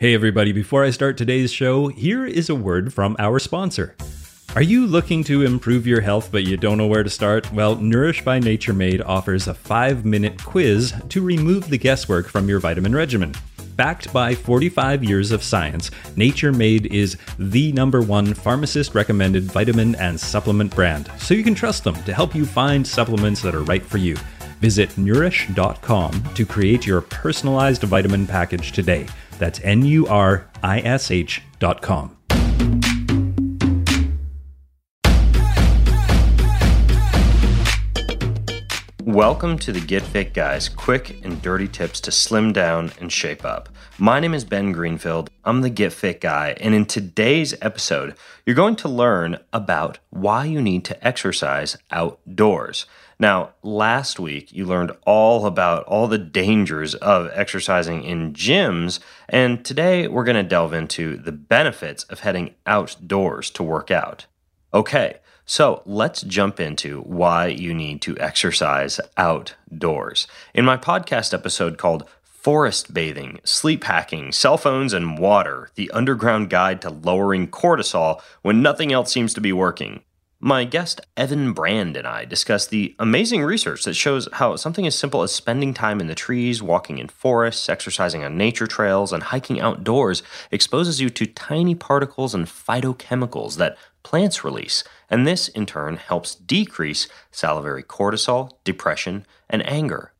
Hey, everybody, before I start today's show, here is a word from our sponsor. Are you looking to improve your health but you don't know where to start? Well, Nurish by Nature Made offers a five minute quiz to remove the guesswork from your vitamin regimen. Backed by 45 years of science, Nature Made is the number one pharmacist recommended vitamin and supplement brand, so you can trust them to help you find supplements that are right for you. Visit nurish.com to create your personalized vitamin package today. That's N U R I S H dot com. Welcome to the Get Fit Guys quick and dirty tips to slim down and shape up. My name is Ben Greenfield. I'm the Get Fit Guy, and in today's episode, you're going to learn about why you need to exercise outdoors. Now, last week you learned all about all the dangers of exercising in gyms, and today we're going to delve into the benefits of heading outdoors to work out. Okay, so let's jump into why you need to exercise outdoors. In my podcast episode called Forest bathing, sleep hacking, cell phones, and water, the underground guide to lowering cortisol when nothing else seems to be working. My guest, Evan Brand, and I discussed the amazing research that shows how something as simple as spending time in the trees, walking in forests, exercising on nature trails, and hiking outdoors exposes you to tiny particles and phytochemicals that plants release. And this, in turn, helps decrease salivary cortisol, depression, and anger.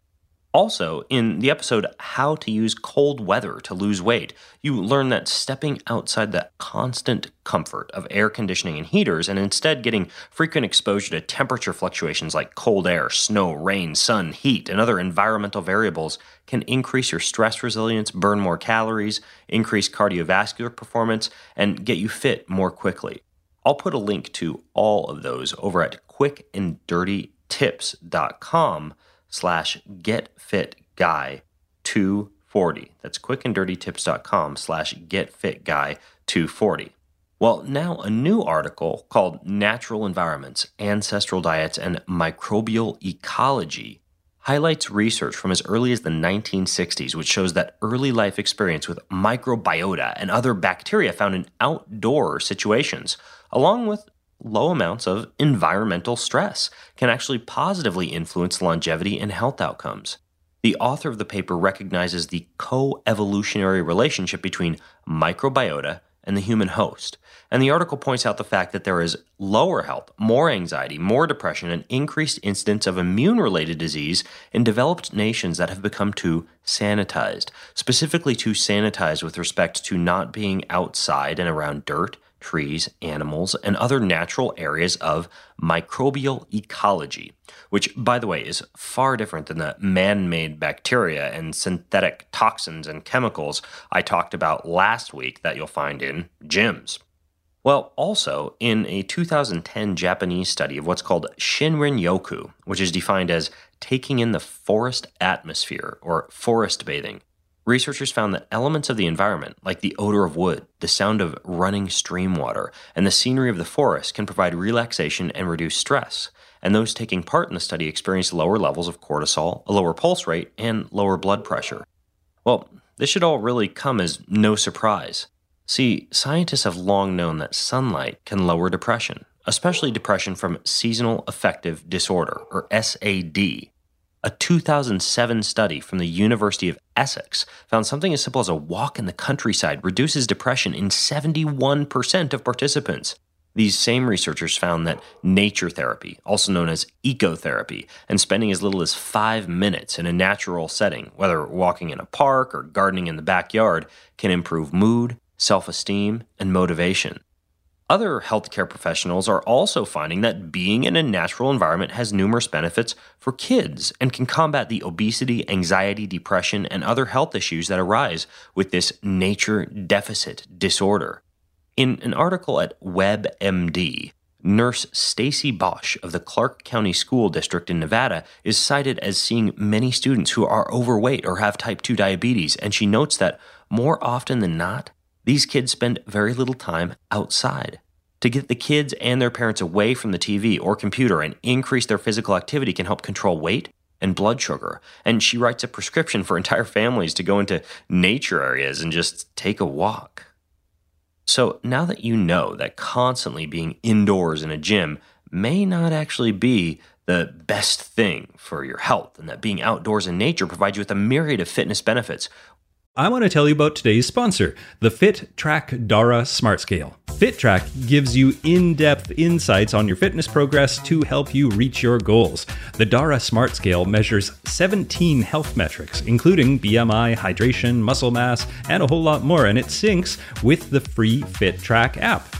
Also, in the episode How to Use Cold Weather to Lose Weight, you learn that stepping outside the constant comfort of air conditioning and heaters and instead getting frequent exposure to temperature fluctuations like cold air, snow, rain, sun, heat, and other environmental variables can increase your stress resilience, burn more calories, increase cardiovascular performance, and get you fit more quickly. I'll put a link to all of those over at quickanddirtytips.com slash getfitguy 240. That's quickanddirtytips.com slash getfitguy 240. Well, now a new article called Natural Environments, Ancestral Diets, and Microbial Ecology highlights research from as early as the 1960s, which shows that early life experience with microbiota and other bacteria found in outdoor situations, along with low amounts of environmental stress can actually positively influence longevity and health outcomes. The author of the paper recognizes the co evolutionary relationship between microbiota and the human host. And the article points out the fact that there is lower health, more anxiety, more depression, and increased incidence of immune related disease in developed nations that have become too sanitized, specifically too sanitized with respect to not being outside and around dirt, trees, animals, and other natural areas of microbial ecology, which, by the way, is far different than the man made bacteria and synthetic toxins and chemicals I talked about last week that you'll find in gyms. Well, also, in a 2010 Japanese study of what's called Shinrin Yoku, which is defined as taking in the forest atmosphere or forest bathing, Researchers found that elements of the environment, like the odor of wood, the sound of running stream water, and the scenery of the forest, can provide relaxation and reduce stress. And those taking part in the study experienced lower levels of cortisol, a lower pulse rate, and lower blood pressure. Well, this should all really come as no surprise. See, scientists have long known that sunlight can lower depression, especially depression from seasonal affective disorder, or SAD. A 2007 study from the University of Essex found something as simple as a walk in the countryside reduces depression in 71% of participants. These same researchers found that nature therapy, also known as ecotherapy, and spending as little as five minutes in a natural setting, whether walking in a park or gardening in the backyard, can improve mood, self esteem, and motivation. Other healthcare professionals are also finding that being in a natural environment has numerous benefits for kids and can combat the obesity, anxiety, depression, and other health issues that arise with this nature deficit disorder. In an article at WebMD, nurse Stacy Bosch of the Clark County School District in Nevada is cited as seeing many students who are overweight or have type 2 diabetes, and she notes that more often than not, these kids spend very little time outside. To get the kids and their parents away from the TV or computer and increase their physical activity can help control weight, and blood sugar. And she writes a prescription for entire families to go into nature areas and just take a walk. So now that you know that constantly being indoors in a gym may not actually be the best thing for your health, and that being outdoors in nature provides you with a myriad of fitness benefits, I want to tell you about today's sponsor, the FitTrack Dara Smart Scale. FitTrack gives you in depth insights on your fitness progress to help you reach your goals. The Dara Smart Scale measures 17 health metrics, including BMI, hydration, muscle mass, and a whole lot more, and it syncs with the free FitTrack app.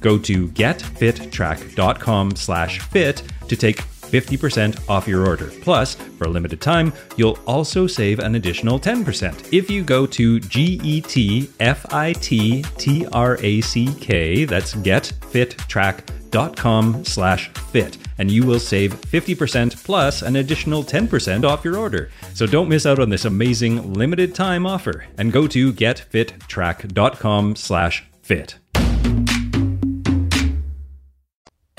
Go to getfittrack.com slash fit to take 50% off your order. Plus, for a limited time, you'll also save an additional 10%. If you go to G-E-T-F-I-T-T-R-A-C-K, that's getfittrack.com slash fit, and you will save 50% plus an additional 10% off your order. So don't miss out on this amazing limited time offer and go to getfittrack.com slash fit.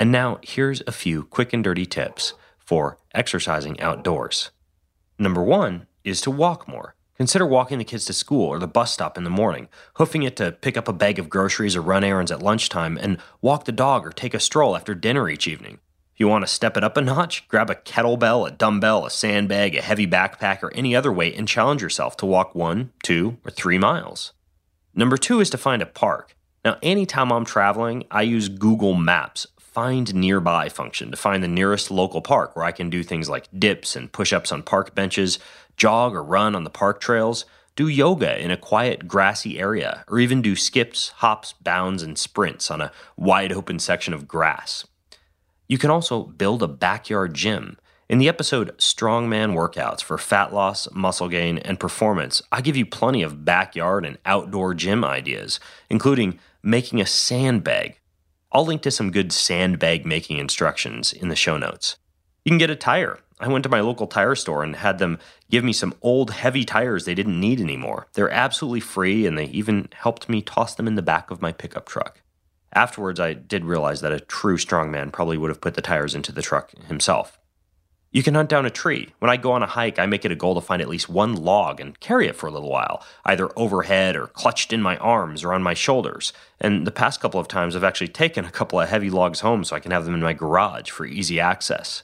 And now, here's a few quick and dirty tips for exercising outdoors. Number one is to walk more. Consider walking the kids to school or the bus stop in the morning, hoofing it to pick up a bag of groceries or run errands at lunchtime, and walk the dog or take a stroll after dinner each evening. If you want to step it up a notch, grab a kettlebell, a dumbbell, a sandbag, a heavy backpack, or any other weight and challenge yourself to walk one, two, or three miles. Number two is to find a park. Now, anytime I'm traveling, I use Google Maps find nearby function to find the nearest local park where I can do things like dips and push ups on park benches, jog or run on the park trails, do yoga in a quiet grassy area, or even do skips, hops, bounds, and sprints on a wide open section of grass. You can also build a backyard gym. In the episode Strongman Workouts for Fat Loss, Muscle Gain, and Performance, I give you plenty of backyard and outdoor gym ideas, including making a sandbag I'll link to some good sandbag making instructions in the show notes. You can get a tire. I went to my local tire store and had them give me some old heavy tires they didn't need anymore. They're absolutely free and they even helped me toss them in the back of my pickup truck. Afterwards, I did realize that a true strongman probably would have put the tires into the truck himself. You can hunt down a tree. When I go on a hike, I make it a goal to find at least one log and carry it for a little while, either overhead or clutched in my arms or on my shoulders. And the past couple of times, I've actually taken a couple of heavy logs home so I can have them in my garage for easy access.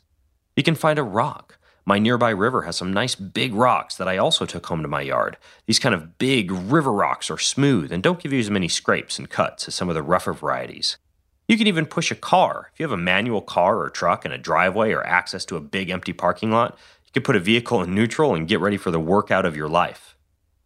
You can find a rock. My nearby river has some nice big rocks that I also took home to my yard. These kind of big river rocks are smooth and don't give you as many scrapes and cuts as some of the rougher varieties. You can even push a car. If you have a manual car or truck and a driveway or access to a big empty parking lot, you can put a vehicle in neutral and get ready for the workout of your life.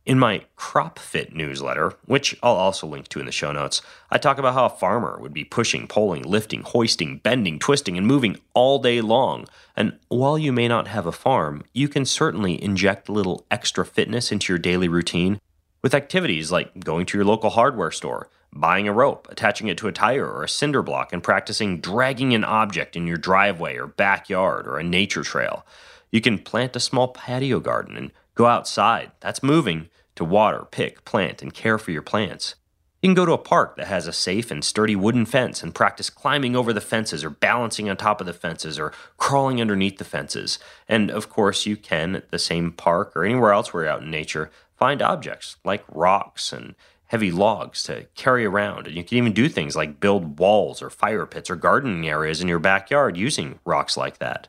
In my Crop Fit newsletter, which I'll also link to in the show notes, I talk about how a farmer would be pushing, pulling, lifting, hoisting, bending, twisting, and moving all day long. And while you may not have a farm, you can certainly inject a little extra fitness into your daily routine with activities like going to your local hardware store, buying a rope, attaching it to a tire or a cinder block, and practicing dragging an object in your driveway or backyard or a nature trail. You can plant a small patio garden and go outside, that's moving, to water, pick, plant, and care for your plants. You can go to a park that has a safe and sturdy wooden fence and practice climbing over the fences or balancing on top of the fences or crawling underneath the fences. And of course, you can, at the same park or anywhere else where you're out in nature, find objects like rocks and heavy logs to carry around. And you can even do things like build walls or fire pits or gardening areas in your backyard using rocks like that.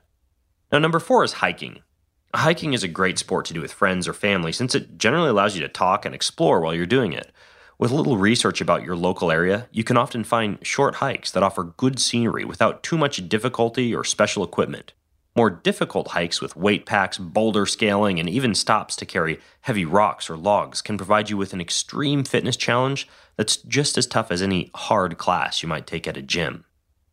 Now, number four is hiking. Hiking is a great sport to do with friends or family since it generally allows you to talk and explore while you're doing it. With a little research about your local area, you can often find short hikes that offer good scenery without too much difficulty or special equipment. More difficult hikes with weight packs, boulder scaling, and even stops to carry heavy rocks or logs can provide you with an extreme fitness challenge that's just as tough as any hard class you might take at a gym.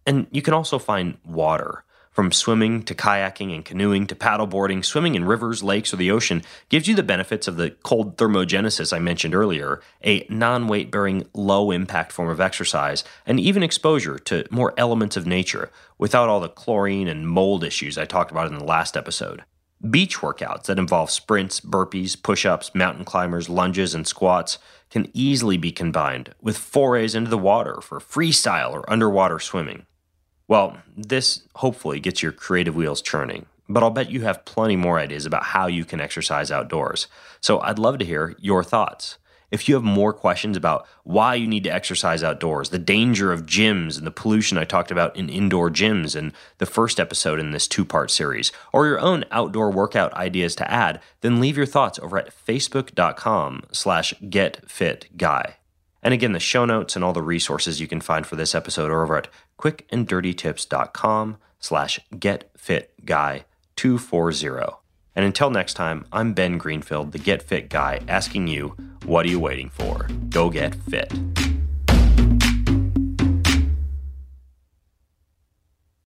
And you can also find water. From swimming to kayaking and canoeing to paddleboarding, swimming in rivers, lakes, or the ocean gives you the benefits of the cold thermogenesis I mentioned earlier, a non weight bearing, low impact form of exercise, and even exposure to more elements of nature without all the chlorine and mold issues I talked about in the last episode. Beach workouts that involve sprints, burpees, push ups, mountain climbers, lunges, and squats can easily be combined with forays into the water for freestyle or underwater swimming. Well, this hopefully gets your creative wheels churning, but I'll bet you have plenty more ideas about how you can exercise outdoors. So I'd love to hear your thoughts. If you have more questions about why you need to exercise outdoors, the danger of gyms and the pollution I talked about in indoor gyms in the first episode in this two part series, or your own outdoor workout ideas to add, then leave your thoughts over at facebook.com slash getfitguy. And again, the show notes and all the resources you can find for this episode are over at quickanddirtytips.com slash getfitguy240. And until next time, I'm Ben Greenfield, the Get Fit Guy, asking you, what are you waiting for? Go get fit.